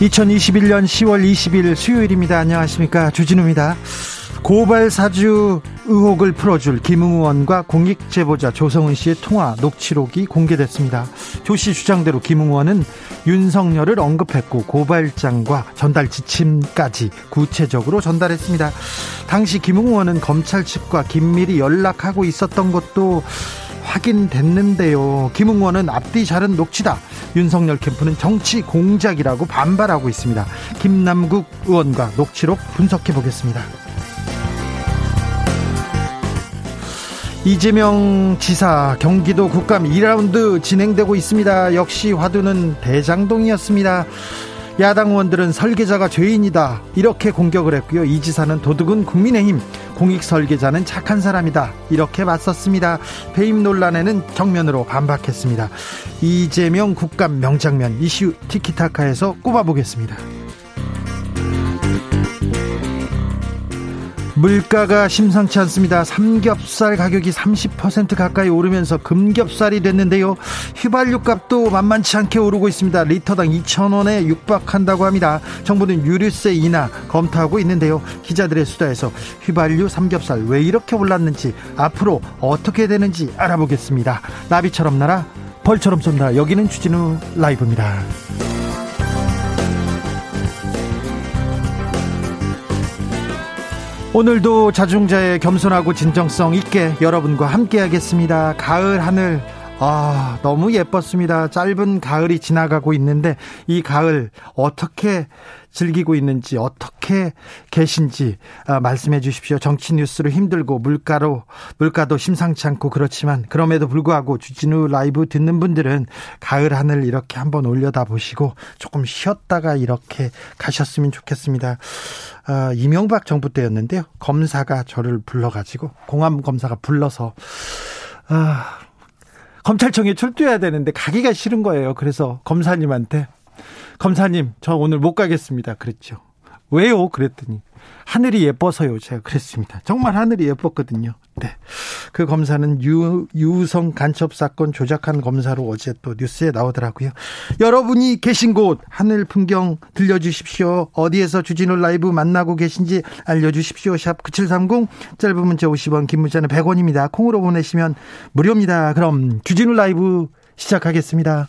2021년 10월 20일 수요일입니다. 안녕하십니까. 주진우입니다. 고발 사주 의혹을 풀어줄 김웅 의원과 공익제보자 조성은 씨의 통화 녹취록이 공개됐습니다. 조씨 주장대로 김웅 의원은 윤석열을 언급했고 고발장과 전달 지침까지 구체적으로 전달했습니다. 당시 김웅 의원은 검찰 측과 긴밀히 연락하고 있었던 것도 확인됐는데요. 김웅 의원은 앞뒤 자른 녹취다. 윤석열 캠프는 정치 공작이라고 반발하고 있습니다. 김남국 의원과 녹취록 분석해 보겠습니다. 이재명 지사 경기도 국감 2라운드 진행되고 있습니다. 역시 화두는 대장동이었습니다. 야당 의원들은 설계자가 죄인이다 이렇게 공격을 했고요. 이 지사는 도둑은 국민의힘, 공익 설계자는 착한 사람이다 이렇게 맞섰습니다. 배임 논란에는 정면으로 반박했습니다. 이재명 국감 명장면 이슈 티키타카에서 꼽아보겠습니다. 물가가 심상치 않습니다. 삼겹살 가격이 30% 가까이 오르면서 금겹살이 됐는데요. 휘발유 값도 만만치 않게 오르고 있습니다. 리터당 2,000원에 육박한다고 합니다. 정부는 유류세 인하 검토하고 있는데요. 기자들의 수다에서 휘발유 삼겹살 왜 이렇게 올랐는지 앞으로 어떻게 되는지 알아보겠습니다. 나비처럼 날아 벌처럼 쏜다. 여기는 주진우 라이브입니다. 오늘도 자중자의 겸손하고 진정성 있게 여러분과 함께 하겠습니다. 가을 하늘 아, 너무 예뻤습니다. 짧은 가을이 지나가고 있는데 이 가을 어떻게 즐기고 있는지 어떻게 계신지 아, 말씀해 주십시오. 정치 뉴스로 힘들고 물가로 물가도 심상치 않고 그렇지만 그럼에도 불구하고 주진우 라이브 듣는 분들은 가을 하늘 이렇게 한번 올려다 보시고 조금 쉬었다가 이렇게 가셨으면 좋겠습니다. 아, 이명박 정부 때였는데요. 검사가 저를 불러가지고 공안 검사가 불러서 아, 검찰청에 출두해야 되는데 가기가 싫은 거예요. 그래서 검사님한테 검사님 저 오늘 못 가겠습니다. 그랬죠. 왜요? 그랬더니 하늘이 예뻐서요. 제가 그랬습니다. 정말 하늘이 예뻤거든요. 네. 그 검사는 유, 유성 간첩 사건 조작한 검사로 어제 또 뉴스에 나오더라고요. 여러분이 계신 곳 하늘 풍경 들려주십시오. 어디에서 주진우 라이브 만나고 계신지 알려주십시오. 샵 9730 짧은 문자 50원 긴 문자는 100원입니다. 콩으로 보내시면 무료입니다. 그럼 주진우 라이브 시작하겠습니다.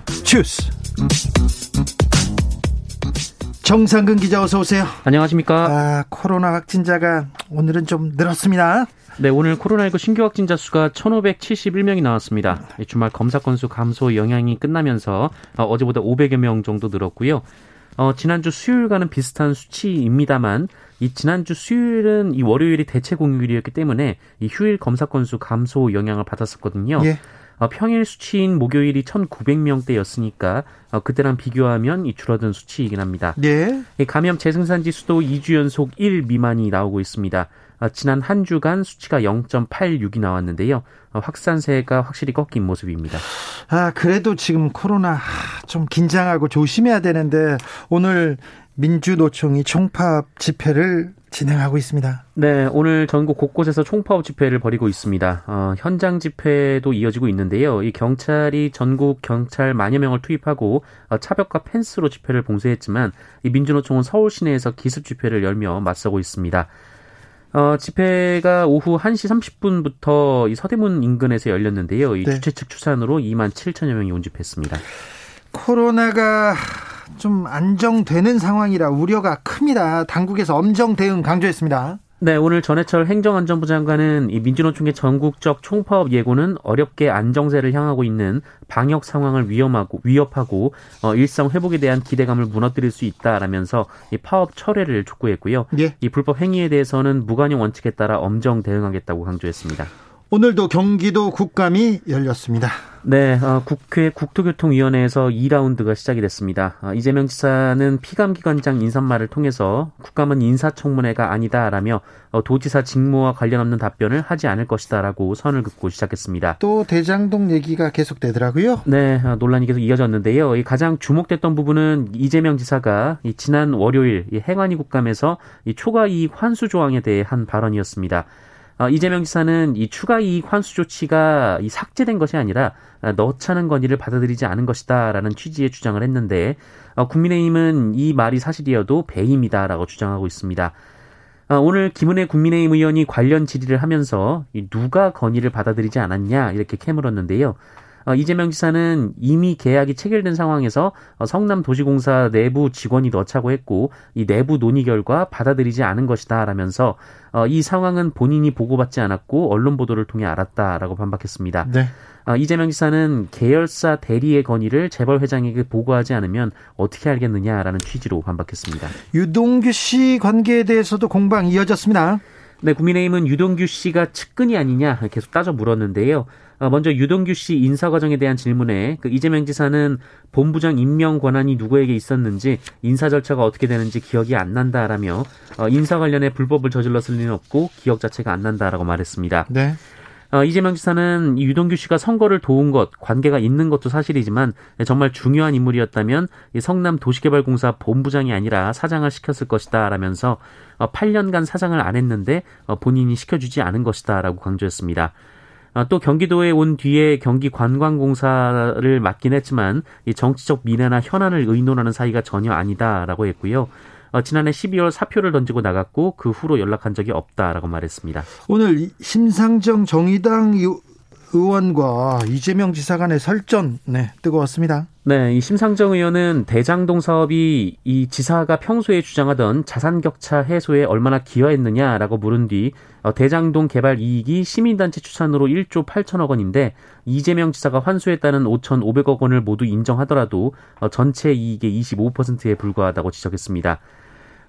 주스. 정상근 기자 어서 오세요. 안녕하십니까? 아, 코로나 확진자가 오늘은 좀 늘었습니다. 네, 오늘 코로나19 신규 확진자 수가 1,571명이 나왔습니다. 주말 검사 건수 감소 영향이 끝나면서 어, 어제보다 500여 명 정도 늘었고요. 어, 지난주 수요일과는 비슷한 수치입니다만 이 지난주 수요일은 이 월요일이 대체 공휴일이었기 때문에 이 휴일 검사 건수 감소 영향을 받았었거든요. 예. 어, 평일 수치인 목요일이 1,900명대였으니까 어, 그때랑 비교하면 이 줄어든 수치이긴 합니다. 네. 이 감염 재생산 지수도 2주 연속 1 미만이 나오고 있습니다. 어, 지난 한 주간 수치가 0.86이 나왔는데요. 어, 확산세가 확실히 꺾인 모습입니다. 아, 그래도 지금 코로나 좀 긴장하고 조심해야 되는데 오늘 민주노총이 총파업 집회를 진행하고 있습니다. 네, 오늘 전국 곳곳에서 총파업 집회를 벌이고 있습니다. 어, 현장 집회도 이어지고 있는데요. 이 경찰이 전국 경찰 만여 명을 투입하고 어, 차벽과 펜스로 집회를 봉쇄했지만 이 민주노총은 서울 시내에서 기습 집회를 열며 맞서고 있습니다. 어, 집회가 오후 1시 30분부터 이 서대문 인근에서 열렸는데요. 이 네. 주최 측 추산으로 2만 7천여 명이 온집했습니다. 코로나가 좀 안정되는 상황이라 우려가 큽니다. 당국에서 엄정 대응 강조했습니다. 네, 오늘 전해철 행정안전부 장관은 이 민주노총의 전국적 총파업 예고는 어렵게 안정세를 향하고 있는 방역 상황을 위험하고 위협하고 어, 일상 회복에 대한 기대감을 무너뜨릴 수 있다라면서 이 파업 철회를 촉구했고요. 예. 이 불법 행위에 대해서는 무관용 원칙에 따라 엄정 대응하겠다고 강조했습니다. 오늘도 경기도 국감이 열렸습니다. 네, 어, 국회 국토교통위원회에서 2라운드가 시작이 됐습니다. 어, 이재명 지사는 피감기관장 인사말을 통해서 국감은 인사청문회가 아니다라며 어, 도지사 직무와 관련 없는 답변을 하지 않을 것이다라고 선을 긋고 시작했습니다. 또 대장동 얘기가 계속되더라고요. 네, 어, 논란이 계속 이어졌는데요. 이 가장 주목됐던 부분은 이재명 지사가 이 지난 월요일 이 행안위 국감에서 이 초과 이익 환수 조항에 대해 한 발언이었습니다. 어, 이재명 지사는 이 추가 이익 환수 조치가 이 삭제된 것이 아니라 너차는 건의를 받아들이지 않은 것이다라는 취지의 주장을 했는데 어, 국민의힘은 이 말이 사실이어도 배임이다라고 주장하고 있습니다. 어, 오늘 김은혜 국민의힘 의원이 관련 질의를 하면서 누가 건의를 받아들이지 않았냐 이렇게 캐물었는데요. 어, 이재명 지사는 이미 계약이 체결된 상황에서 어, 성남도시공사 내부 직원이 넣자고 했고 이 내부 논의 결과 받아들이지 않은 것이다라면서 어, 이 상황은 본인이 보고받지 않았고 언론 보도를 통해 알았다라고 반박했습니다. 네. 이재명 지사는 계열사 대리의 건의를 재벌 회장에게 보고하지 않으면 어떻게 알겠느냐라는 취지로 반박했습니다. 유동규 씨 관계에 대해서도 공방 이어졌습니다. 네, 국민의힘은 유동규 씨가 측근이 아니냐 계속 따져 물었는데요. 어, 먼저 유동규 씨 인사 과정에 대한 질문에 그 이재명 지사는 본부장 임명 권한이 누구에게 있었는지 인사 절차가 어떻게 되는지 기억이 안 난다라며 어, 인사 관련해 불법을 저질렀을 리는 없고 기억 자체가 안 난다라고 말했습니다. 네. 어, 이재명 지사는 유동규 씨가 선거를 도운 것, 관계가 있는 것도 사실이지만 정말 중요한 인물이었다면 성남 도시개발공사 본부장이 아니라 사장을 시켰을 것이다 라면서 8년간 사장을 안 했는데 본인이 시켜주지 않은 것이다 라고 강조했습니다. 아, 또 경기도에 온 뒤에 경기 관광공사를 맡긴 했지만 이 정치적 미래나 현안을 의논하는 사이가 전혀 아니다라고 했고요. 어, 지난해 12월 사표를 던지고 나갔고 그 후로 연락한 적이 없다라고 말했습니다. 오늘 심상정 정의당 의원과 이재명 지사 간의 설전 네, 뜨거웠습니다. 네, 이 심상정 의원은 대장동 사업이 이 지사가 평소에 주장하던 자산 격차 해소에 얼마나 기여했느냐라고 물은 뒤 어, 대장동 개발 이익이 시민단체 추산으로 1조 8천억 원인데 이재명 지사가 환수했다는 5,500억 원을 모두 인정하더라도 어, 전체 이익의 25%에 불과하다고 지적했습니다.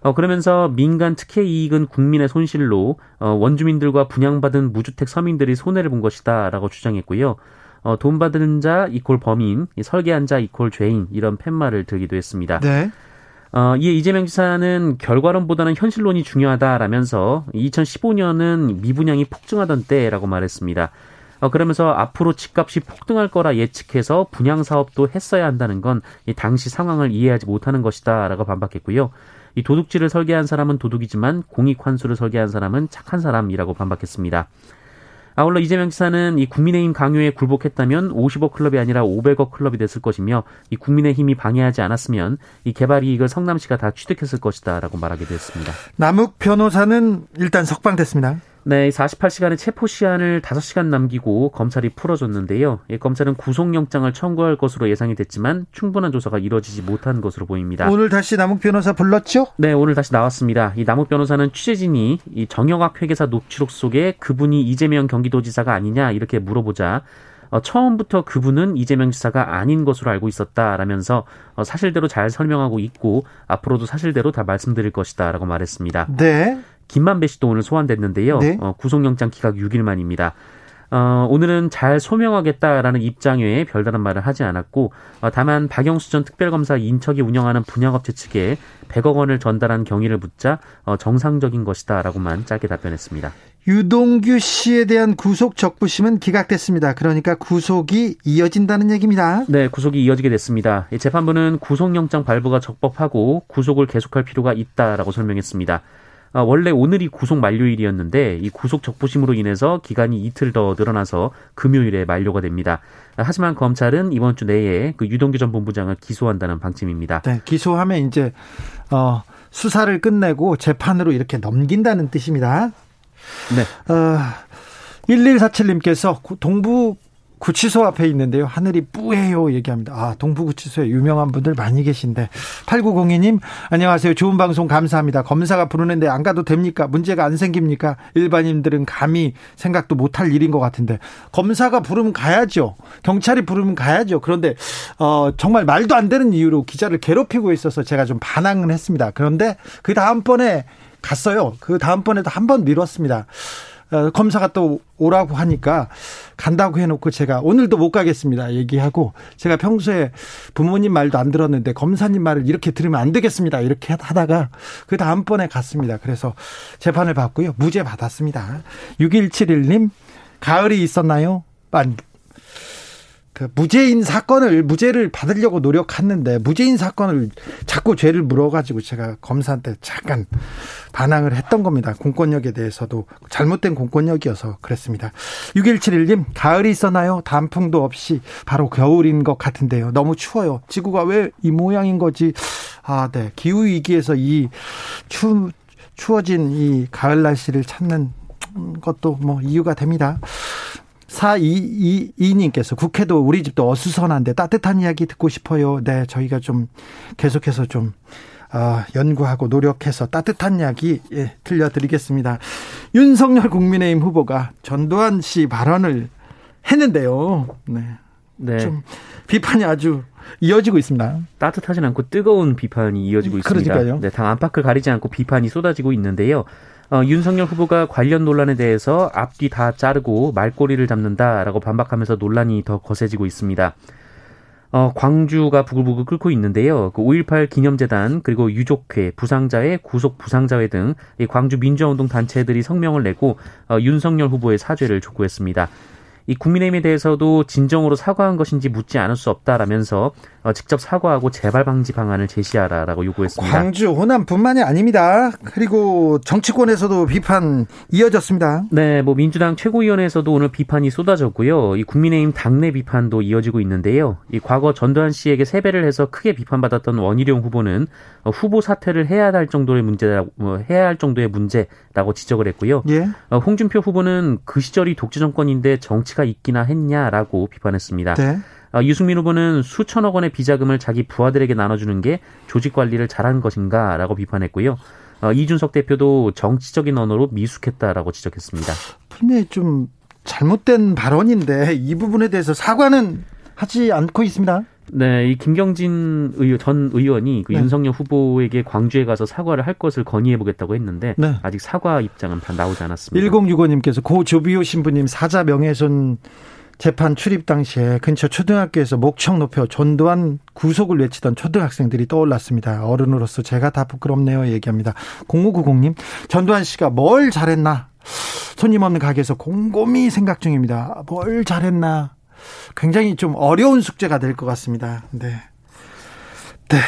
어, 그러면서 민간 특혜 이익은 국민의 손실로 어, 원주민들과 분양받은 무주택 서민들이 손해를 본 것이다라고 주장했고요. 어, 돈 받은 자 이콜 범인, 설계한 자 이콜 죄인 이런 팻말을 들기도 했습니다. 네. 어, 이에 이재명 지사는 결과론보다는 현실론이 중요하다라면서 2015년은 미분양이 폭증하던 때라고 말했습니다. 어, 그러면서 앞으로 집값이 폭등할 거라 예측해서 분양 사업도 했어야 한다는 건 당시 상황을 이해하지 못하는 것이다라고 반박했고요. 이 도둑질을 설계한 사람은 도둑이지만 공익 환수를 설계한 사람은 착한 사람이라고 반박했습니다. 아울러 이재명 지사는 이 국민의힘 강요에 굴복했다면 50억 클럽이 아니라 500억 클럽이 됐을 것이며 이 국민의힘이 방해하지 않았으면 이 개발 이익을 성남시가 다 취득했을 것이다라고 말하기도 했습니다. 남욱 변호사는 일단 석방됐습니다. 네, 48시간의 체포 시한을 5시간 남기고 검찰이 풀어줬는데요. 예, 검찰은 구속영장을 청구할 것으로 예상이 됐지만 충분한 조사가 이루어지지 못한 것으로 보입니다. 오늘 다시 남욱 변호사 불렀죠? 네, 오늘 다시 나왔습니다. 이 남욱 변호사는 취재진이 이 정영학 회계사 녹취록 속에 그분이 이재명 경기도지사가 아니냐 이렇게 물어보자 어, 처음부터 그분은 이재명 지사가 아닌 것으로 알고 있었다라면서 어, 사실대로 잘 설명하고 있고 앞으로도 사실대로 다 말씀드릴 것이다라고 말했습니다. 네. 김만배 씨도 오늘 소환됐는데요. 네? 어, 구속영장 기각 6일 만입니다. 어, 오늘은 잘 소명하겠다라는 입장 외에 별다른 말을 하지 않았고 어, 다만 박영수 전 특별검사 인척이 운영하는 분양업체 측에 100억 원을 전달한 경위를 묻자 어, 정상적인 것이다라고만 짧게 답변했습니다. 유동규 씨에 대한 구속 적부심은 기각됐습니다. 그러니까 구속이 이어진다는 얘기입니다. 네, 구속이 이어지게 됐습니다. 재판부는 구속영장 발부가 적법하고 구속을 계속할 필요가 있다라고 설명했습니다. 아, 원래 오늘이 구속 만료일이었는데 이 구속 적부심으로 인해서 기간이 이틀 더 늘어나서 금요일에 만료가 됩니다. 아, 하지만 검찰은 이번 주 내에 그 유동규 전 본부장을 기소한다는 방침입니다. 네, 기소하면 이제 어, 수사를 끝내고 재판으로 이렇게 넘긴다는 뜻입니다. 네. 어, 1147님께서 동부 구치소 앞에 있는데요. 하늘이 뿌해요 얘기합니다. 아, 동부구치소에 유명한 분들 많이 계신데. 8902님, 안녕하세요. 좋은 방송 감사합니다. 검사가 부르는데 안 가도 됩니까? 문제가 안 생깁니까? 일반인들은 감히 생각도 못할 일인 것 같은데. 검사가 부르면 가야죠. 경찰이 부르면 가야죠. 그런데, 어, 정말 말도 안 되는 이유로 기자를 괴롭히고 있어서 제가 좀 반항을 했습니다. 그런데 그 다음번에 갔어요. 그 다음번에도 한 번 미뤘습니다. 어, 검사가 또 오라고 하니까 간다고 해놓고 제가 오늘도 못 가겠습니다. 얘기하고 제가 평소에 부모님 말도 안 들었는데 검사님 말을 이렇게 들으면 안 되겠습니다. 이렇게 하다가 그 다음번에 갔습니다. 그래서 재판을 받고요. 무죄 받았습니다. 6171님, 가을이 있었나요? 아니, 그 무죄인 사건을 무죄를 받으려고 노력했는데 무죄인 사건을 자꾸 죄를 물어가지고 제가 검사한테 잠깐 반항을 했던 겁니다. 공권력에 대해서도 잘못된 공권력이어서 그랬습니다. 6171님 가을이 있었나요? 단풍도 없이 바로 겨울인 것 같은데요. 너무 추워요. 지구가 왜 이 모양인 거지? 아, 네. 기후 위기에서 이 추, 추워진 이 가을 날씨를 찾는 것도 뭐 이유가 됩니다. 4222님께서 국회도 우리 집도 어수선한데 따뜻한 이야기 듣고 싶어요. 네, 저희가 좀 계속해서 좀 어, 연구하고 노력해서 따뜻한 이야기 예, 들려드리겠습니다. 윤석열 국민의힘 후보가 전두환 씨 발언을 했는데요. 네. 네. 좀 비판이 아주 이어지고 있습니다. 따뜻하진 않고 뜨거운 비판이 이어지고 있습니다. 그러니까요. 네, 당 안팎을 가리지 않고 비판이 쏟아지고 있는데요. 어, 윤석열 후보가 관련 논란에 대해서 앞뒤 다 자르고 말꼬리를 잡는다라고 반박하면서 논란이 더 거세지고 있습니다. 어, 광주가 부글부글 끓고 있는데요. 그 5.18 기념재단 그리고 유족회, 부상자회, 구속 부상자회 등이 광주 민주화운동 단체들이 성명을 내고 어, 윤석열 후보의 사죄를 촉구했습니다. 이 국민의힘에 대해서도 진정으로 사과한 것인지 묻지 않을 수 없다라면서 어, 직접 사과하고 재발 방지 방안을 제시하라라고 요구했습니다. 광주 호남뿐만이 아닙니다. 그리고 정치권에서도 비판 이어졌습니다. 네, 뭐 민주당 최고위원회에서도 오늘 비판이 쏟아졌고요. 이 국민의힘 당내 비판도 이어지고 있는데요. 이 과거 전두환 씨에게 세배를 해서 크게 비판받았던 원희룡 후보는 어, 후보 사퇴를 해야 할 정도의 문제라고 뭐 해야 할 정도의 문제라고 지적을 했고요. 예. 어, 홍준표 후보는 그 시절이 독재 정권인데 정치 가 있기나 했냐라고 비판했습니다. 네. 어, 유승민 후보는 수천억 원의 비자금을 자기 부하들에게 나눠주는 게 조직 관리를 잘한 것인가라고 비판했고요. 어, 이준석 대표도 정치적인 언어로 미숙했다라고 지적했습니다. 분명히 좀 잘못된 발언인데 이 부분에 대해서 사과는 하지 않고 있습니다. 네, 이 김경진 의원, 전 의원이 그 네. 윤석열 후보에게 광주에 가서 사과를 할 것을 건의해 보겠다고 했는데 네. 아직 사과 입장은 나오지 않았습니다. 1065님께서 고 조비오 신부님 사자 명예훼손 재판 출입 당시에 근처 초등학교에서 목청 높여 전두환 구속을 외치던 초등학생들이 떠올랐습니다. 어른으로서 제가 다 부끄럽네요. 얘기합니다. 0590님, 전두환 씨가 뭘 잘했나? 손님 없는 가게에서 곰곰이 생각 중입니다. 뭘 잘했나? 굉장히 좀 어려운 숙제가 될 것 같습니다. 네. 네.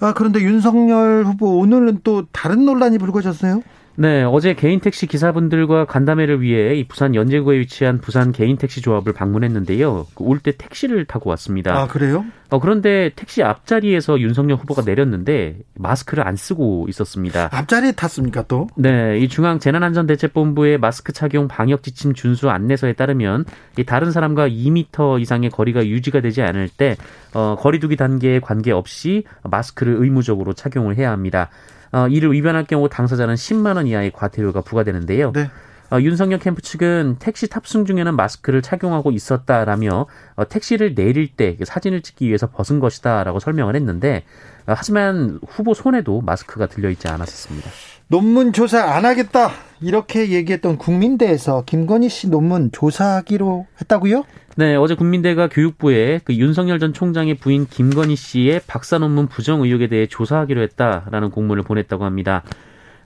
아, 그런데 윤석열 후보 오늘은 또 다른 논란이 불거졌어요? 네, 어제 개인 택시 기사분들과 간담회를 위해 이 부산 연제구에 위치한 부산 개인 택시 조합을 방문했는데요. 그 올때 택시를 타고 왔습니다. 아, 그래요? 어, 그런데 택시 앞자리에서 윤석열 후보가 내렸는데 마스크를 안 쓰고 있었습니다. 앞자리에 탔습니까, 또? 네, 이 중앙 재난안전대책본부의 마스크 착용 방역 지침 준수 안내서에 따르면 이 다른 사람과 2미터 이상의 거리가 유지가 되지 않을 때 어, 거리두기 단계에 관계없이 마스크를 의무적으로 착용을 해야 합니다. 어, 이를 위반할 경우 당사자는 10만 원 이하의 과태료가 부과되는데요. 네. 어, 윤석열 캠프 측은 택시 탑승 중에는 마스크를 착용하고 있었다라며 어, 택시를 내릴 때 사진을 찍기 위해서 벗은 것이다라고 설명을 했는데 어, 하지만 후보 손에도 마스크가 들려 있지 않았습니다. 논문 조사 안 하겠다 이렇게 얘기했던 국민대에서 김건희 씨 논문 조사하기로 했다고요? 네, 어제 국민대가 교육부에 그 윤석열 전 총장의 부인 김건희 씨의 박사 논문 부정 의혹에 대해 조사하기로 했다라는 공문을 보냈다고 합니다.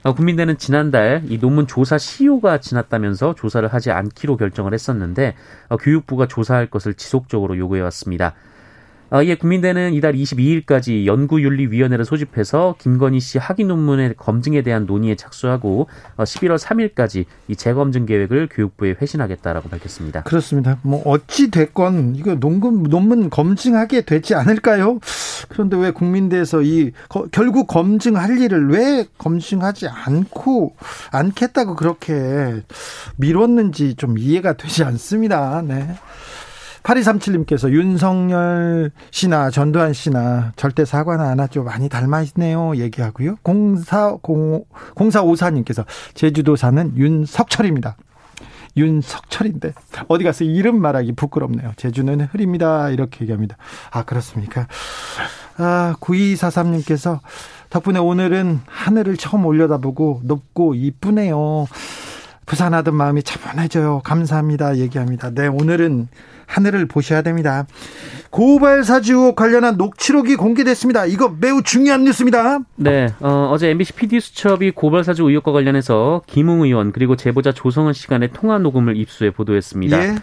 어, 국민대는 지난달 이 논문 조사 시효가 지났다면서 조사를 하지 않기로 결정을 했었는데 어, 교육부가 조사할 것을 지속적으로 요구해 왔습니다. 어, 이에 국민대는 이달 22일까지 연구윤리위원회를 소집해서 김건희 씨 학위 논문의 검증에 대한 논의에 착수하고 11월 어, 3일까지 이 재검증 계획을 교육부에 회신하겠다라고 밝혔습니다. 그렇습니다. 뭐 어찌 됐건 이거 논문 논문 검증하게 되지 않을까요? 그런데 왜 국민대에서 이 결국 검증할 일을 왜 검증하지 않고 않겠다고 그렇게 미뤘는지 좀 이해가 되지 않습니다. 네. 8237님께서 윤석열 씨나 전두환 씨나 절대 사과는 안 하죠. 많이 닮아 있네요. 얘기하고요. 04, 0454님께서 제주도 사는 윤석철입니다. 윤석철인데 어디 가서 이름 말하기 부끄럽네요. 제주는 흐립니다. 이렇게 얘기합니다. 아 그렇습니까? 아 9243님께서 덕분에 오늘은 하늘을 처음 올려다보고 높고 이쁘네요. 부산하던 마음이 차분해져요. 감사합니다. 얘기합니다. 네 오늘은 하늘을 보셔야 됩니다. 고발 사주 의혹 관련한 녹취록이 공개됐습니다. 이거 매우 중요한 뉴스입니다. 네, 어, 제 MBC PD 수첩이 고발 사주 의혹과 관련해서 김웅 의원 그리고 제보자 조성은 시간의 통화 녹음을 입수해 보도했습니다. 예.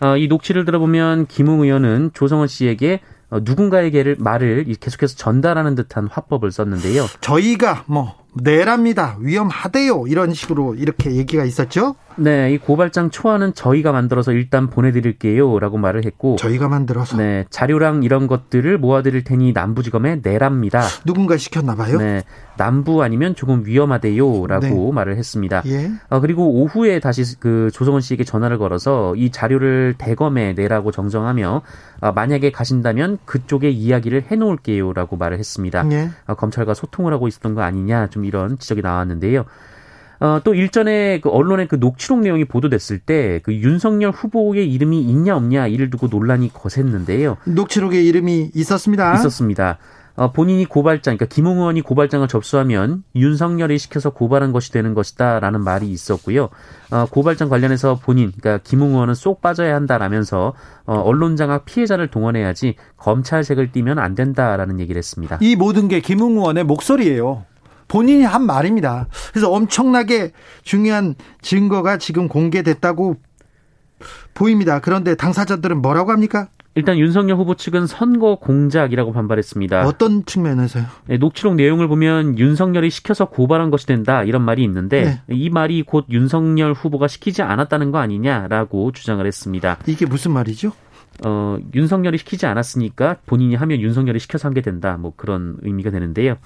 어, 이 녹취를 들어보면 김웅 의원은 조성은 씨에게 어, 누군가에게 말을 계속해서 전달하는 듯한 화법을 썼는데요. 저희가 뭐 내랍니다. 위험하대요. 이런 식으로 이렇게 얘기가 있었죠. 네, 이 고발장 초안은 저희가 만들어서 일단 보내드릴게요 라고 말을 했고 저희가 만들어서 네 자료랑 이런 것들을 모아드릴 테니 남부지검에 내랍니다. 누군가 시켰나 봐요. 네, 남부 아니면 조금 위험하대요 라고 네. 말을 했습니다. 예. 어, 그리고 오후에 다시 그 조성원 씨에게 전화를 걸어서 이 자료를 대검에 내라고 정정하며 어, 만약에 가신다면 그쪽에 이야기를 해놓을게요 라고 말을 했습니다. 예. 어, 검찰과 소통을 하고 있었던 거 아니냐 좀 이런 지적이 나왔는데요. 어, 또 일전에 그 언론에 그 녹취록 내용이 보도됐을 때 그 윤석열 후보의 이름이 있냐 없냐 이를 두고 논란이 거셌는데요. 녹취록에 이름이 있었습니다. 있었습니다. 어, 본인이 고발장, 그러니까 김웅 의원이 고발장을 접수하면 윤석열이 시켜서 고발한 것이 되는 것이다라는 말이 있었고요. 어, 고발장 관련해서 본인, 그러니까 김웅 의원은 쏙 빠져야 한다라면서 어, 언론 장악 피해자를 동원해야지 검찰색을 띠면 안 된다라는 얘기를 했습니다. 이 모든 게 김웅 의원의 목소리예요. 본인이 한 말입니다. 그래서 엄청나게 중요한 증거가 지금 공개됐다고 보입니다. 그런데 당사자들은 뭐라고 합니까? 일단 윤석열 후보 측은 선거 공작이라고 반발했습니다. 어떤 측면에서요? 네, 녹취록 내용을 보면 윤석열이 시켜서 고발한 것이 된다 이런 말이 있는데 네. 이 말이 곧 윤석열 후보가 시키지 않았다는 거 아니냐라고 주장을 했습니다. 이게 무슨 말이죠? 어, 윤석열이 시키지 않았으니까 본인이 하면 윤석열이 시켜서 한 게 된다. 뭐 그런 의미가 되는데요.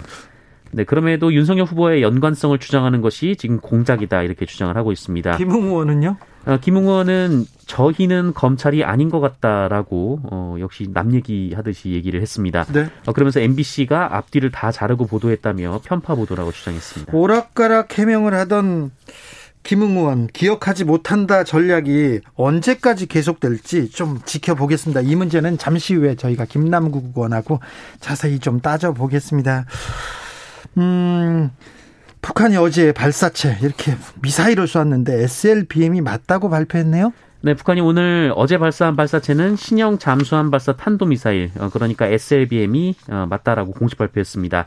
네, 그럼에도 윤석열 후보의 연관성을 주장하는 것이 지금 공작이다 이렇게 주장을 하고 있습니다. 김웅 의원은요? 어, 김웅 의원은 저희는 검찰이 아닌 것 같다라고 어, 역시 남 얘기하듯이 얘기를 했습니다. 네. 어, 그러면서 MBC가 앞뒤를 다 자르고 보도했다며 편파 보도라고 주장했습니다. 오락가락 해명을 하던 김웅 의원 기억하지 못한다 전략이 언제까지 계속될지 좀 지켜보겠습니다. 이 문제는 잠시 후에 저희가 김남국 의원하고 자세히 좀 따져보겠습니다. 음, 북한이 어제 발사체 이렇게 미사일을 쏘았는데 SLBM이 맞다고 발표했네요. 네, 북한이 오늘 어제 발사한 발사체는 신형 잠수함 발사 탄도 미사일, 어, 그러니까 SLBM이 어, 맞다라고 공식 발표했습니다.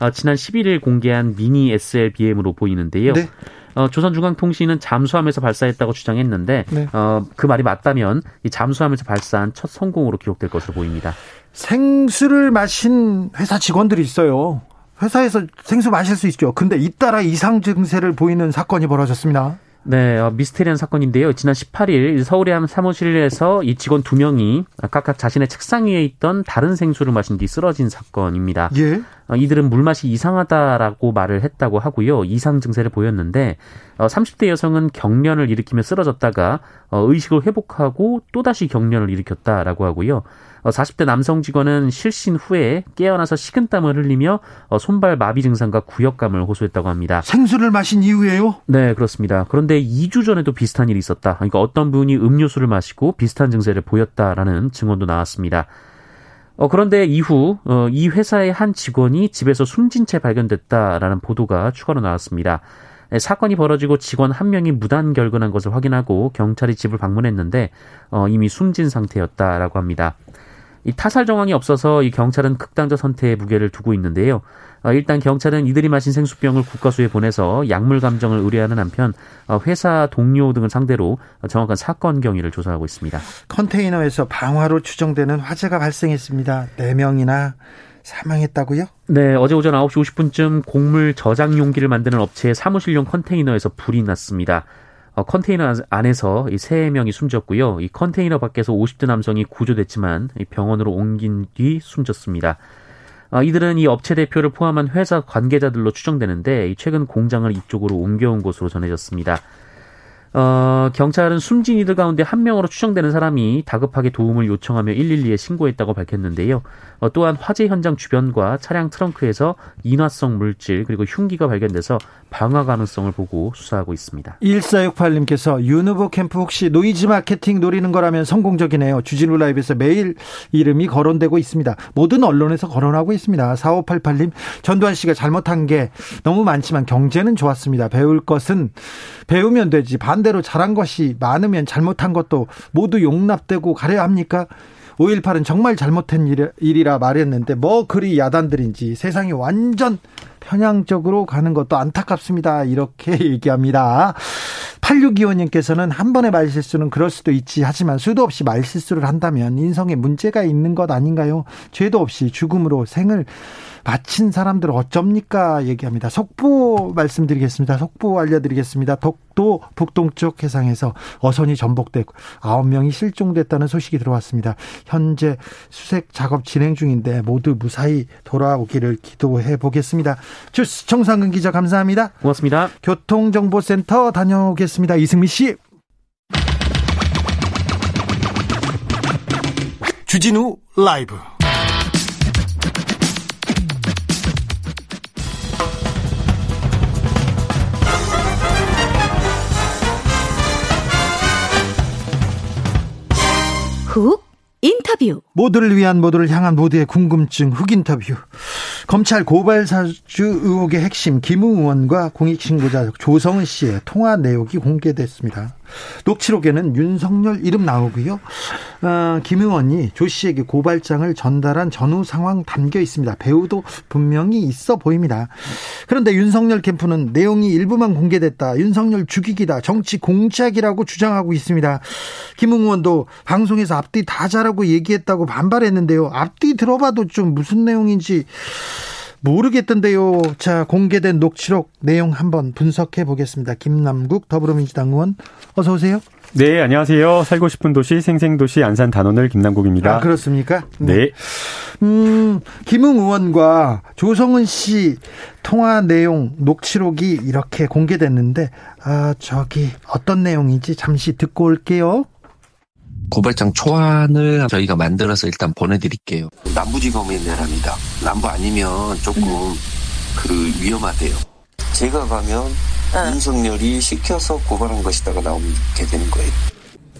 어, 지난 11일 공개한 미니 SLBM으로 보이는데요. 네. 어, 조선중앙통신은 잠수함에서 발사했다고 주장했는데 네. 어, 그 말이 맞다면 이 잠수함에서 발사한 첫 성공으로 기록될 것으로 보입니다. 생수를 마신 회사 직원들이 있어요. 회사에서 생수 마실 수 있죠. 근데 잇따라 이상 증세를 보이는 사건이 벌어졌습니다. 네, 어, 미스테리한 사건인데요. 지난 18일 서울의 한 사무실에서 이 직원 두 명이 각각 자신의 책상 위에 있던 다른 생수를 마신 뒤 쓰러진 사건입니다. 예. 어, 이들은 물맛이 이상하다라고 말을 했다고 하고요. 이상 증세를 보였는데 어, 30대 여성은 경련을 일으키며 쓰러졌다가 어, 의식을 회복하고 또다시 경련을 일으켰다라고 하고요. 40대 어, 남성 직원은 실신 후에 깨어나서 식은땀을 흘리며 어, 손발 마비 증상과 구역감을 호소했다고 합니다. 생수를 마신 이후에요? 네, 그렇습니다. 그런데 2주 전에도 비슷한 일이 있었다. 그러니까 어떤 분이 음료수를 마시고 비슷한 증세를 보였다라는 증언도 나왔습니다. 어, 그런데 이후 어, 이 회사의 한 직원이 집에서 숨진 채 발견됐다라는 보도가 추가로 나왔습니다. 네, 사건이 벌어지고 직원 한 명이 무단 결근한 것을 확인하고 경찰이 집을 방문했는데 어, 이미 숨진 상태였다라고 합니다. 이 타살 정황이 없어서 이 경찰은 극단적 선택에 무게를 두고 있는데요. 어, 일단 경찰은 이들이 마신 생수병을 국과수에 보내서 약물 감정을 의뢰하는 한편 어, 회사 동료 등을 상대로 정확한 사건 경위를 조사하고 있습니다. 컨테이너에서 방화로 추정되는 화재가 발생했습니다. 4명이나 사망했다고요? 네, 어제 오전 9시 50분쯤 곡물 저장 용기를 만드는 업체의 사무실용 컨테이너에서 불이 났습니다. 어, 컨테이너 안에서 이 3명이 숨졌고요. 이 컨테이너 밖에서 50대 남성이 구조됐지만 병원으로 옮긴 뒤 숨졌습니다. 어, 이들은 이 업체 대표를 포함한 회사 관계자들로 추정되는데 최근 공장을 이쪽으로 옮겨온 것으로 전해졌습니다. 어, 경찰은 숨진 이들 가운데 한 명으로 추정되는 사람이 다급하게 도움을 요청하며 112에 신고했다고 밝혔는데요. 어, 또한 화재 현장 주변과 차량 트렁크에서 인화성 물질 그리고 흉기가 발견돼서 방화 가능성을 보고 수사하고 있습니다. 1468님께서 윤 후보 캠프 혹시 노이즈 마케팅 노리는 거라면 성공적이네요. 주진우 라이브에서 매일 이름이 거론되고 있습니다. 모든 언론에서 거론하고 있습니다. 4588님 전두환 씨가 잘못한 게 너무 많지만 경제는 좋았습니다. 배울 것은 배우면 되지 반 대로 잘한 것이 많으면 잘못한 것도 모두 용납되고 가려 합니까? 5.18은 정말 잘못한 일이라 말했는데 뭐 그리 야단들인지 세상이 완전 편향적으로 가는 것도 안타깝습니다. 이렇게 얘기합니다. 8625님께서는 한 번의 말실수는 그럴 수도 있지 하지만 수도 없이 말실수를 한다면 인성에 문제가 있는 것 아닌가요? 죄도 없이 죽음으로 생을 마친 사람들 어쩝니까? 얘기합니다. 속보 말씀드리겠습니다. 속보 알려드리겠습니다. 독도 북동쪽 해상에서 어선이 전복되고 9명이 실종됐다는 소식이 들어왔습니다. 현재 수색 작업 진행 중인데 모두 무사히 돌아오기를 기도해 보겠습니다. 주스 정상근 기자 감사합니다. 고맙습니다. 교통정보센터 다녀오겠습니다. 이승미 씨. 주진우 라이브 훅 인터뷰 모두를 위한 모두를 향한 모두의 궁금증 흑 인터뷰 검찰 고발 사주 의혹의 핵심 김웅 의원과 공익신고자 조성은 씨의 통화 내역이 공개됐습니다. 녹취록에는 윤석열 이름 나오고요. 어, 김 의원이 조 씨에게 고발장을 전달한 전후 상황 담겨 있습니다. 배우도 분명히 있어 보입니다. 그런데 윤석열 캠프는 내용이 일부만 공개됐다. 윤석열 죽이기다. 정치 공작이라고 주장하고 있습니다. 김웅 의원도 방송에서 앞뒤 다 잘하고 얘기했다고 반발했는데요. 앞뒤 들어봐도 좀 무슨 내용인지 모르겠던데요. 자, 공개된 녹취록 내용 한번 분석해 보겠습니다. 김남국 더불어민주당 의원 어서 오세요. 네, 안녕하세요. 살고 싶은 도시 생생도시 안산 단원을 김남국입니다. 아, 그렇습니까? 네. 네. 음, 김웅 의원과 조성은 씨 통화 내용 녹취록이 이렇게 공개됐는데 아, 저기 어떤 내용인지 잠시 듣고 올게요. 고발장 초안을 저희가 만들어서 일단 보내드릴게요. 남부지검에 내랍니다. 남부 아니면 조금 음. 그 위험하대요. 제가 가면 어. 윤석열이 시켜서 고발한 것이다가 나오게 되는 거예요.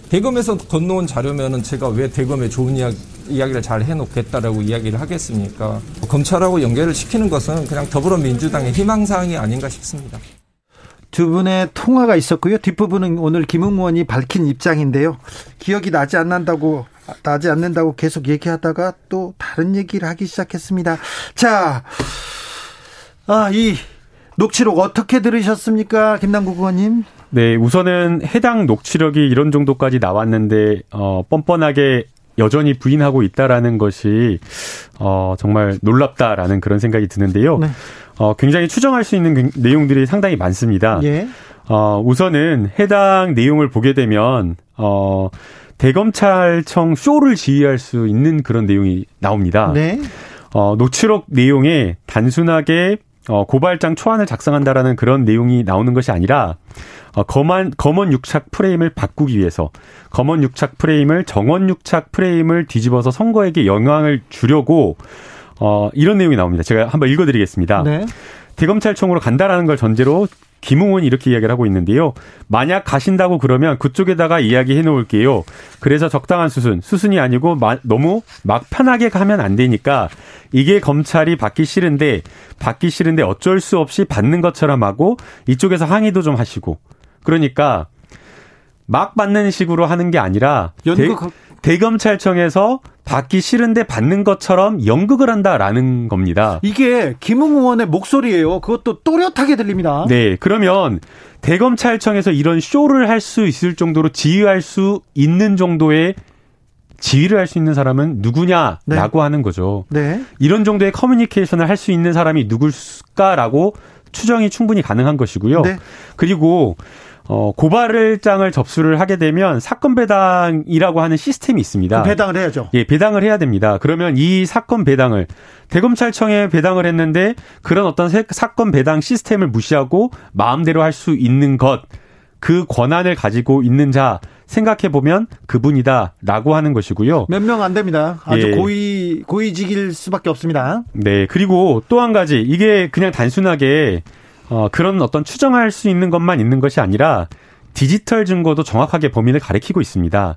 대검에서 건너온 자료면은 제가 왜 대검에 좋은 이야기, 이야기를 잘 해놓겠다라고 이야기를 하겠습니까? 검찰하고 연결을 시키는 것은 그냥 더불어민주당의 희망사항이 아닌가 싶습니다. 두 분의 통화가 있었고요. 뒷부분은 오늘 김웅 의원이 밝힌 입장인데요. 기억이 나지 않는다고 나지 않는다고 계속 얘기하다가 또 다른 얘기를 하기 시작했습니다. 자, 아, 이 녹취록 어떻게 들으셨습니까, 김남국 의원님? 네, 우선은 해당 녹취록이 이런 정도까지 나왔는데 어, 뻔뻔하게 여전히 부인하고 있다라는 것이 어, 정말 놀랍다라는 그런 생각이 드는데요. 네. 어, 굉장히 추정할 수 있는 그 내용들이 상당히 많습니다. 예. 어, 우선은 해당 내용을 보게 되면 어, 대검찰청 쇼를 지휘할 수 있는 그런 내용이 나옵니다. 네. 어, 녹취록 내용에 단순하게 어, 고발장 초안을 작성한다라는 그런 내용이 나오는 것이 아니라 어, 검은, 검은 육착 프레임을 바꾸기 위해서 검은 육착 프레임을 정원 육착 프레임을 뒤집어서 선거에게 영향을 주려고 어, 이런 내용이 나옵니다. 제가 한번 읽어드리겠습니다. 네. 대검찰청으로 간다라는 걸 전제로 김웅은 이렇게 이야기를 하고 있는데요. 만약 가신다고 그러면 그쪽에다가 이야기해 놓을게요. 그래서 적당한 수순, 수순이 아니고 마, 너무 막 편하게 가면 안 되니까 이게 검찰이 받기 싫은데 받기 싫은데 어쩔 수 없이 받는 것처럼 하고 이쪽에서 항의도 좀 하시고 그러니까 막 받는 식으로 하는 게 아니라 연극 대 검찰청에서 받기 싫은데 받는 것처럼 연극을 한다라는 겁니다. 이게 김웅 의원의 목소리예요. 그것도 또렷하게 들립니다. 네, 그러면 대검찰청에서 이런 쇼를 할 수 있을 정도로 지휘할 수 있는 정도의 지휘를 할 수 있는 사람은 누구냐라고 네. 하는 거죠. 네. 이런 정도의 커뮤니케이션을 할 수 있는 사람이 누굴까라고 추정이 충분히 가능한 것이고요. 네. 그리고 어, 고발장을 접수를 하게 되면 사건 배당이라고 하는 시스템이 있습니다. 배당을 해야죠. 예, 배당을 해야 됩니다. 그러면 이 사건 배당을 대검찰청에 배당을 했는데 그런 어떤 사건 배당 시스템을 무시하고 마음대로 할 수 있는 것, 그 권한을 가지고 있는 자 생각해 보면 그분이다라고 하는 것이고요. 몇 명 안 됩니다. 아주 예. 고위 고위직일 수밖에 없습니다. 네, 그리고 또 한 가지 이게 그냥 단순하게 어, 그런 어떤 추정할 수 있는 것만 있는 것이 아니라 디지털 증거도 정확하게 범인을 가리키고 있습니다.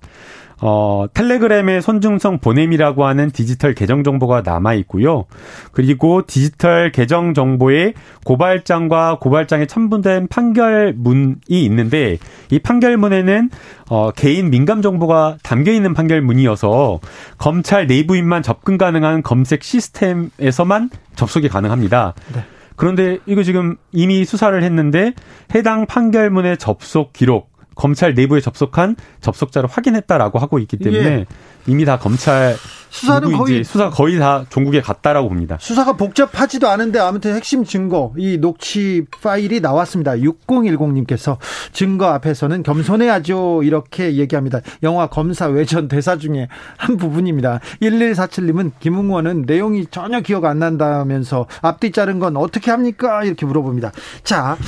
어, 텔레그램의 손중성 보냄이라고 하는 디지털 계정 정보가 남아 있고요. 그리고 디지털 계정 정보에 고발장과 고발장에 첨부된 판결문이 있는데 이 판결문에는 어, 개인 민감 정보가 담겨 있는 판결문이어서 검찰 내부인만 접근 가능한 검색 시스템에서만 접속이 가능합니다. 네. 그런데 이거 지금 이미 수사를 했는데 해당 판결문의 접속 기록 검찰 내부에 접속한 접속자를 확인했다라고 하고 있기 때문에 예. 이미 다 검찰 수사는 거의 수사 거의 다 종국에 갔다라고 봅니다. 수사가 복잡하지도 않은데 아무튼 핵심 증거 이 녹취 파일이 나왔습니다. 6010님께서 증거 앞에서는 겸손해야죠 이렇게 얘기합니다. 영화 검사 외전 대사 중에 한 부분입니다. 1147님은 김웅원은 내용이 전혀 기억 안 난다면서 앞뒤 자른 건 어떻게 합니까 이렇게 물어봅니다. 자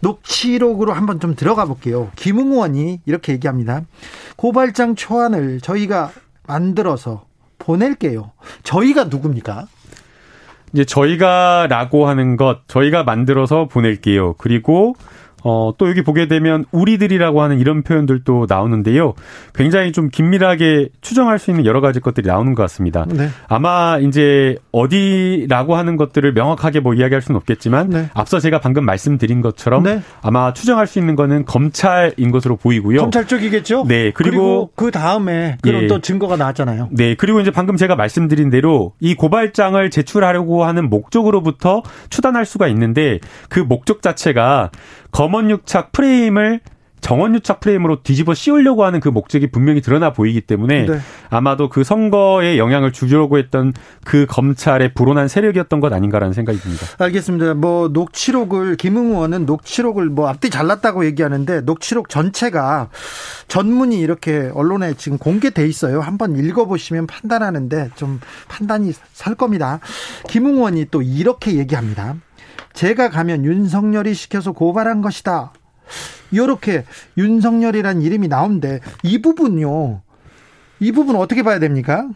녹취록으로 한번 좀 들어가 볼게요. 김웅원이 이렇게 얘기합니다. 고발장 초안을 저희가 만들어서 보낼게요. 저희가 누굽니까? 이제 저희가라고 하는 것, 저희가 만들어서 보낼게요. 그리고 어, 또 여기 보게 되면 우리들이라고 하는 이런 표현들도 나오는데요. 굉장히 좀 긴밀하게 추정할 수 있는 여러 가지 것들이 나오는 것 같습니다. 네. 아마 이제 어디라고 하는 것들을 명확하게 뭐 이야기할 수는 없겠지만 네. 앞서 제가 방금 말씀드린 것처럼 네. 아마 추정할 수 있는 거는 검찰인 것으로 보이고요. 검찰 쪽이겠죠? 네. 그리고, 그 다음에 그런 예. 또 증거가 나왔잖아요. 네. 그리고 이제 방금 제가 말씀드린 대로 이 고발장을 제출하려고 하는 목적으로부터 추단할 수가 있는데 그 목적 자체가 검언유착 프레임을 정원유착 프레임으로 뒤집어 씌우려고 하는 그 목적이 분명히 드러나 보이기 때문에 네. 아마도 그 선거에 영향을 주려고 했던 그 검찰의 불온한 세력이었던 것 아닌가라는 생각이 듭니다. 알겠습니다. 뭐 녹취록을 김웅 의원은 녹취록을 뭐 앞뒤 잘랐다고 얘기하는데 녹취록 전체가 전문이 이렇게 언론에 지금 공개돼 있어요. 한번 읽어보시면 판단하는데 좀 판단이 설 겁니다. 김웅 의원이 또 이렇게 얘기합니다. 제가 가면 윤석열이 시켜서 고발한 것이다. 이렇게 윤석열이란 이름이 나오는데 이 부분요. 이 부분 어떻게 봐야 됩니까?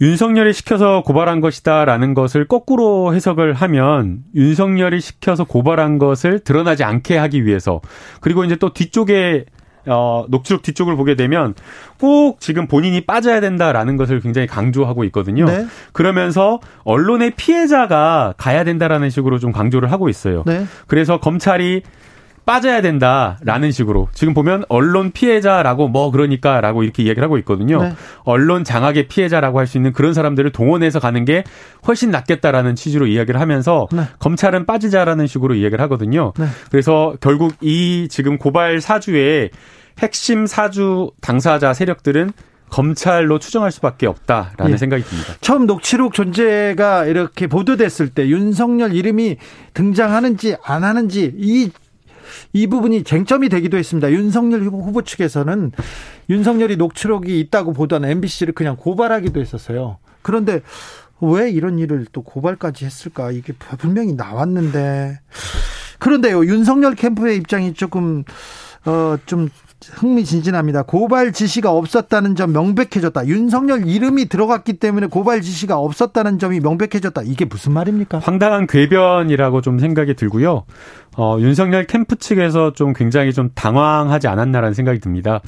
윤석열이 시켜서 고발한 것이다라는 것을 거꾸로 해석을 하면 윤석열이 시켜서 고발한 것을 드러나지 않게 하기 위해서 그리고 이제 또 뒤쪽에 어, 녹취록 뒤쪽을 보게 되면 꼭 지금 본인이 빠져야 된다라는 것을 굉장히 강조하고 있거든요. 네. 그러면서 언론의 피해자가 가야 된다라는 식으로 좀 강조를 하고 있어요. 네. 그래서 검찰이 빠져야 된다라는 식으로 지금 보면 언론 피해자라고 뭐 그러니까라고 이렇게 이야기를 하고 있거든요. 네. 언론 장악의 피해자라고 할 수 있는 그런 사람들을 동원해서 가는 게 훨씬 낫겠다라는 취지로 이야기를 하면서 네. 검찰은 빠지자라는 식으로 이야기를 하거든요. 네. 그래서 결국 이 지금 고발 사주의 핵심 사주 당사자 세력들은 검찰로 추정할 수밖에 없다라는 예. 생각이 듭니다. 처음 녹취록 존재가 이렇게 보도됐을 때 윤석열 이름이 등장하는지 안 하는지 이 이 부분이 쟁점이 되기도 했습니다. 윤석열 후보 측에서는 윤석열이 녹취록이 있다고 보던 MBC를 그냥 고발하기도 했었어요. 그런데 왜 이런 일을 또 고발까지 했을까? 이게 분명히 나왔는데. 그런데요, 윤석열 캠프의 입장이 조금, 어, 좀 흥미진진합니다. 고발 지시가 없었다는 점 명백해졌다. 윤석열 이름이 들어갔기 때문에 고발 지시가 없었다는 점이 명백해졌다. 이게 무슨 말입니까? 황당한 궤변이라고 좀 생각이 들고요. 어, 윤석열 캠프 측에서 좀 굉장히 좀 당황하지 않았나라는 생각이 듭니다.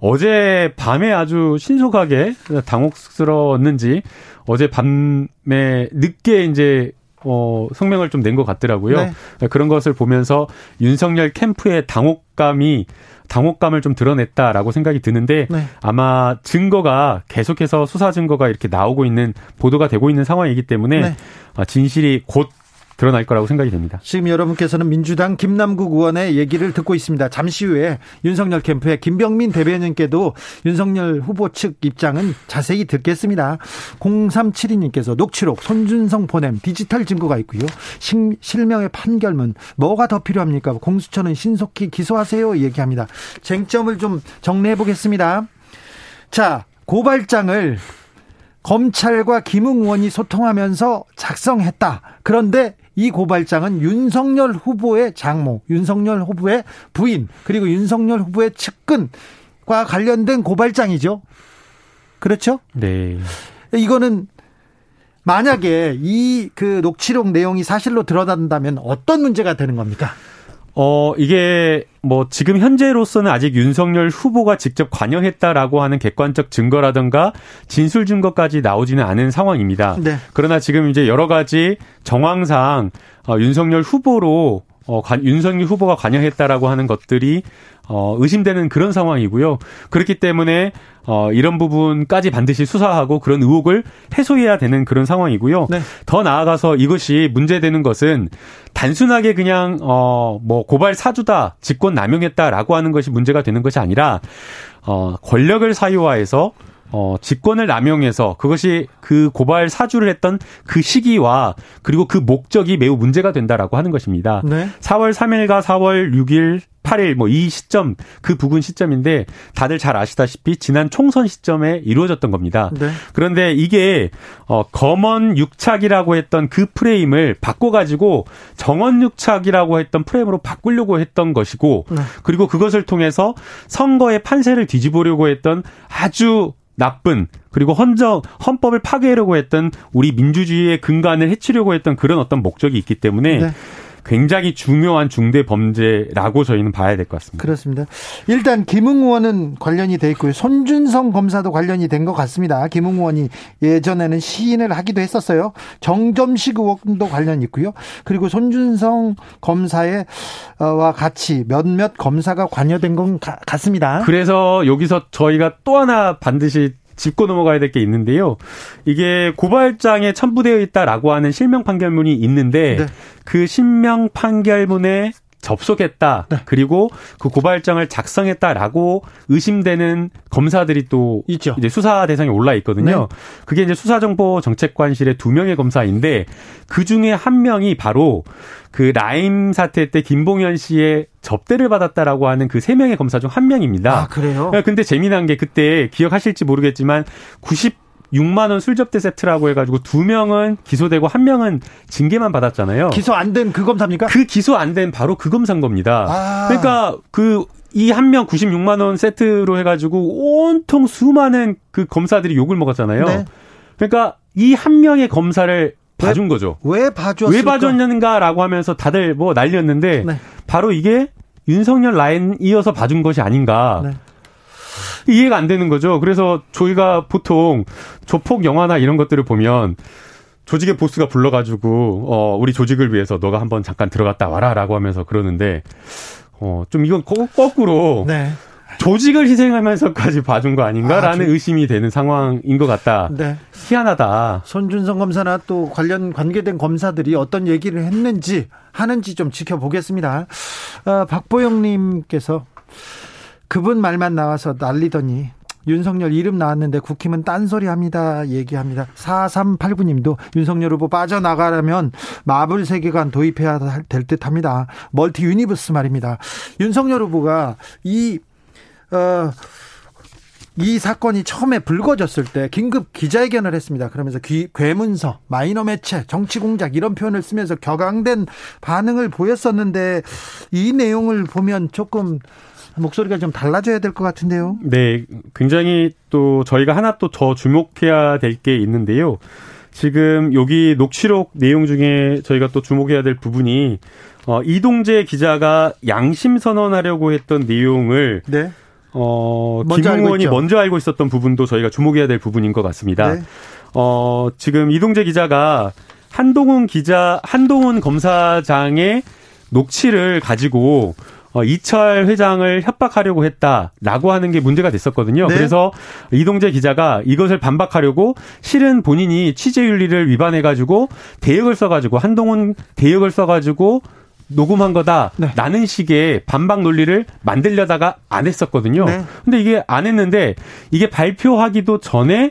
어제 밤에 아주 신속하게 당혹스러웠는지 어제 밤에 늦게 이제 어, 성명을 좀 낸 것 같더라고요. 네. 그런 것을 보면서 윤석열 캠프의 당혹감이 당혹감을 좀 드러냈다라고 생각이 드는데 네. 아마 증거가 계속해서 수사 증거가 이렇게 나오고 있는 보도가 되고 있는 상황이기 때문에 네. 아, 진실이 곧 드러날 거라고 생각이 됩니다. 지금 여러분께서는 민주당 김남국 의원의 얘기를 듣고 있습니다. 잠시 후에 윤석열 캠프의 김병민 대변인께도 윤석열 후보 측 입장은 자세히 듣겠습니다. 0372님께서 녹취록, 손준성 보냄, 디지털 증거가 있고요. 실명의 판결문 뭐가 더 필요합니까? 공수처는 신속히 기소하세요 얘기합니다. 쟁점을 좀 정리해 보겠습니다. 자, 고발장을 검찰과 김웅 의원이 소통하면서 작성했다. 그런데 이 고발장은 윤석열 후보의 장모, 윤석열 후보의 부인, 그리고 윤석열 후보의 측근과 관련된 고발장이죠. 그렇죠? 네. 이거는 만약에 이 그 녹취록 내용이 사실로 드러난다면 어떤 문제가 되는 겁니까? 어, 이게 뭐 지금 현재로서는 아직 윤석열 후보가 직접 관여했다라고 하는 객관적 증거라든가 진술 증거까지 나오지는 않은 상황입니다. 네. 그러나 지금 이제 여러 가지 정황상 어, 윤석열 후보로 어, 관, 윤석열 후보가 관여했다라고 하는 것들이 어, 의심되는 그런 상황이고요. 그렇기 때문에 어, 이런 부분까지 반드시 수사하고 그런 의혹을 해소해야 되는 그런 상황이고요. 네. 더 나아가서 이것이 문제되는 것은 단순하게 그냥 어, 뭐 고발 사주다, 직권 남용했다라고 하는 것이 문제가 되는 것이 아니라 어, 권력을 사유화해서 어, 직권을 남용해서 그것이 그 고발 사주를 했던 그 시기와 그리고 그 목적이 매우 문제가 된다라고 하는 것입니다. 네. 4월 3일과 4월 6일 8일 뭐 이 시점 그 부근 시점인데 다들 잘 아시다시피 지난 총선 시점에 이루어졌던 겁니다. 네. 그런데 이게 어 검언 육착이라고 했던 그 프레임을 바꿔 가지고 정언 육착이라고 했던 프레임으로 바꾸려고 했던 것이고 네. 그리고 그것을 통해서 선거의 판세를 뒤집으려고 했던 아주 나쁜 그리고 헌정 헌법을 파괴하려고 했던 우리 민주주의의 근간을 해치려고 했던 그런 어떤 목적이 있기 때문에 네. 굉장히 중요한 중대 범죄라고 저희는 봐야 될 것 같습니다. 그렇습니다. 일단 김웅 의원은 관련이 돼 있고요. 손준성 검사도 관련이 된 것 같습니다. 김웅 의원이 예전에는 시인을 하기도 했었어요. 정점식 의원도 관련이 있고요. 그리고 손준성 검사의 와 같이 몇몇 검사가 관여된 것 같습니다. 그래서 여기서 저희가 또 하나 반드시 짚고 넘어가야 될 게 있는데요. 이게 고발장에 첨부되어 있다라고 하는 실명 판결문이 있는데 네. 그 실명 판결문에 접속했다. 네. 그리고 그 고발장을 작성했다라고 의심되는 검사들이 또 있죠. 이제 수사 대상에 올라 있거든요. 네. 그게 이제 수사정보 정책관실의 두 명의 검사인데 그 중에 한 명이 바로 그 라임 사태 때 김봉현 씨의 접대를 받았다라고 하는 그 세 명의 검사 중 한 명입니다. 아, 그래요? 네, 근데 재미난 게 그때 기억하실지 모르겠지만 90 6만 원 술접대 세트라고 해가지고 두 명은 기소되고 한 명은 징계만 받았잖아요. 기소 안 된 그 검사입니까? 그 기소 안 된 바로 그 검사인 겁니다. 아. 그러니까 그 이한명 96만 원 세트로 해가지고 온통 수많은 그 검사들이 욕을 먹었잖아요. 네. 그러니까 이 한 명의 검사를 봐준 거죠. 왜 봐줬을까? 왜 봐줬는가라고 하면서 다들 뭐 난리였는데 네. 바로 이게 윤석열 라인 이어서 봐준 것이 아닌가. 네. 이해가 안 되는 거죠. 그래서 저희가 보통 조폭 영화나 이런 것들을 보면 조직의 보스가 불러가지고 어 우리 조직을 위해서 너가 한번 잠깐 들어갔다 와라라고 하면서 그러는데 어 좀 이건 거 꾸로 네. 조직을 희생하면서까지 봐준 거 아닌가라는 아, 의심이 되는 상황인 것 같다. 네. 희한하다. 손준성 검사나 또 관련 관계된 검사들이 어떤 얘기를 했는지 하는지 좀 지켜보겠습니다. 어, 박보영님께서 그분 말만 나와서 난리더니 윤석열 이름 나왔는데 국힘은 딴소리 합니다. 얘기합니다. 4389님도 윤석열 후보 빠져나가려면 마블 세계관 도입해야 될 듯 합니다. multi universe 말입니다. 윤석열 후보가 이, 어, 이 사건이 처음에 불거졌을 때 긴급 기자회견을 했습니다. 그러면서 귀, 괴문서, 마이너 매체, 정치 공작 이런 표현을 쓰면서 격앙된 반응을 보였었는데 이 내용을 보면 조금 목소리가 좀 달라져야 될 것 같은데요. 네, 굉장히 또 저희가 하나 또 더 주목해야 될 게 있는데요. 지금 여기 녹취록 내용 중에 저희가 또 주목해야 될 부분이 어, 이동재 기자가 양심 선언하려고 했던 내용을 네. 어, 김웅원이 먼저 알고 있었던 부분도 저희가 주목해야 될 부분인 것 같습니다. 네. 어, 지금 이동재 기자가 한동훈 기자, 한동훈 검사장의 녹취를 가지고 어, 이철 회장을 협박하려고 했다라고 하는 게 문제가 됐었거든요. 네. 그래서 이동재 기자가 이것을 반박하려고 실은 본인이 취재 윤리를 위반해가지고 대역을 써가지고 한동훈 대역을 써가지고 녹음한 거다. 네. 라는 식의 반박 논리를 만들려다가 안 했었거든요. 네. 근데 이게 안 했는데 이게 발표하기도 전에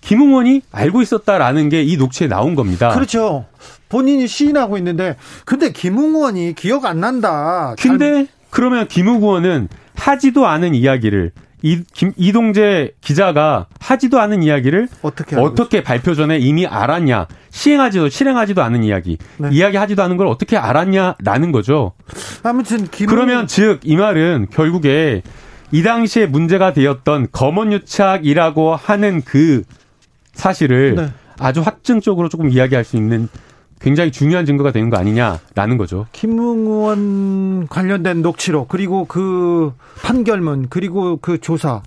김웅원이 알고 있었다라는 게 이 녹취에 나온 겁니다. 그렇죠. 본인이 시인하고 있는데 근데 김웅원이 기억 안 난다. 근데 그러면 김웅원은 하지도 않은 이야기를 이, 김, 이동재 기자가 하지도 않은 이야기를 어떻게, 어떻게 발표 전에 이미 알았냐. 시행하지도, 실행하지도 않은 이야기. 네. 이야기하지도 않은 걸 어떻게 알았냐라는 거죠. 아무튼, 김... 그러면 즉, 이 말은 결국에 이 당시에 문제가 되었던 검언유착이라고 하는 그 사실을 네. 아주 확증적으로 조금 이야기할 수 있는 굉장히 중요한 증거가 되는 거 아니냐라는 거죠. 김웅원 관련된 녹취록 그리고 그 판결문 그리고 그 조사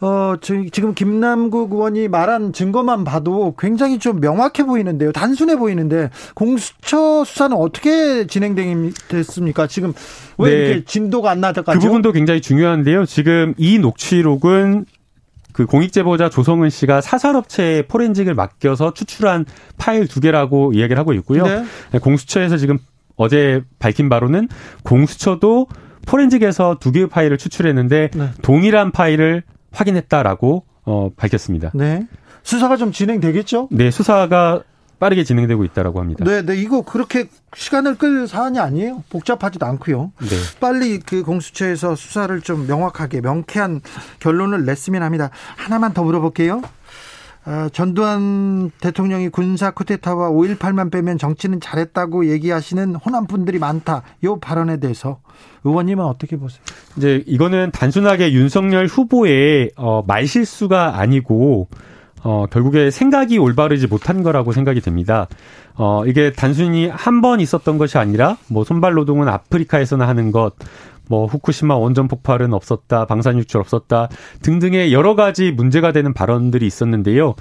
어, 지금 김남국 의원이 말한 증거만 봐도 굉장히 좀 명확해 보이는데요. 단순해 보이는데 공수처 수사는 어떻게 진행됐습니까? 지금 왜 네. 이렇게 진도가 안 나다가죠? 그 부분도 굉장히 중요한데요. 지금 이 녹취록은 그 공익 제보자 조성은 씨가 사설업체에 포렌직을 맡겨서 추출한 파일 두 개라고 이야기를 하고 있고요. 네. 네 공수처에서 지금 어제 밝힌 바로는 공수처도 포렌직에서 두 개의 파일을 추출했는데 네. 동일한 파일을 확인했다라고 어, 밝혔습니다. 네. 수사가 좀 진행되겠죠? 네, 수사가 빠르게 진행되고 있다라고 합니다. 네, 네, 이거 그렇게 시간을 끌 사안이 아니에요. 복잡하지도 않고요. 네. 빨리 그 공수처에서 수사를 좀 명확하게 명쾌한 결론을 냈으면 합니다. 하나만 더 물어볼게요. 아, 전두환 대통령이 군사 쿠데타와 5.18만 빼면 정치는 잘했다고 얘기하시는 호남 분들이 많다. 이 발언에 대해서 의원님은 어떻게 보세요? 이제 이거는 단순하게 윤석열 후보의 어, 말실수가 아니고 어, 결국에 생각이 올바르지 못한 거라고 생각이 됩니다. 어, 이게 단순히 한 번 있었던 것이 아니라 뭐 손발 노동은 아프리카에서나 하는 것, 뭐 후쿠시마 원전 폭발은 없었다, 방산 유출 없었다 등등의 여러 가지 문제가 되는 발언들이 있었는데요.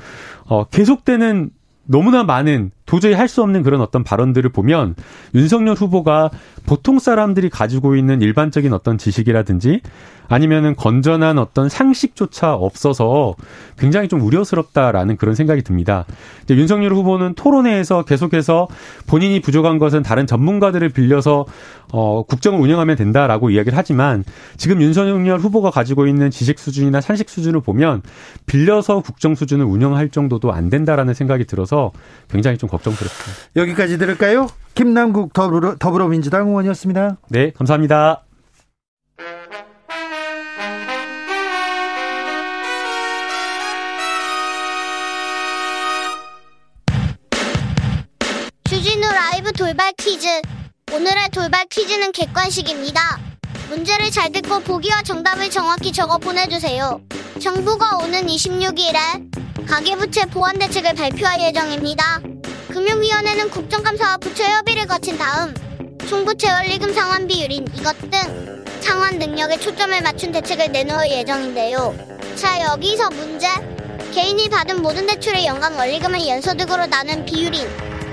어, 계속되는 너무나 많은 도저히 할 수 없는 그런 어떤 발언들을 보면 윤석열 후보가 보통 사람들이 가지고 있는 일반적인 어떤 지식이라든지 아니면은 건전한 어떤 상식조차 없어서 굉장히 좀 우려스럽다라는 그런 생각이 듭니다. 윤석열 후보는 토론회에서 계속해서 본인이 부족한 것은 다른 전문가들을 빌려서 어 국정을 운영하면 된다라고 이야기를 하지만 지금 윤석열 후보가 가지고 있는 지식 수준이나 상식 수준을 보면 빌려서 국정 수준을 운영할 정도도 안 된다라는 생각이 들어서 굉장히 좀 걱정스럽습니다. 여기까지 들을까요? 김남국 더불어, 더불어민주당 의원이었습니다. 네, 감사합니다. 돌발 퀴즈. 오늘의 돌발 퀴즈는 객관식입니다. 문제를 잘 듣고 보기와 정답을 정확히 적어 보내주세요. 정부가 오는 26일에 가계부채 보완 대책을 발표할 예정입니다. 금융위원회는 국정감사와 부처 협의를 거친 다음 총부채 원리금 상환 비율인 이것 등 상환 능력에 초점을 맞춘 대책을 내놓을 예정인데요. 자 여기서 문제. 개인이 받은 모든 대출의 연간 원리금을 연소득으로 나눈 비율인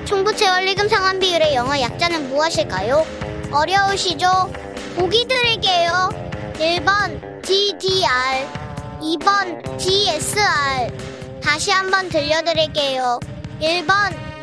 총부채 원리금 상환 비율의 영어 약자는 무엇일까요? 어려우시죠? 보기 드릴게요. 1번 DDR, 2번 DSR. 다시 한번 들려드릴게요. 1번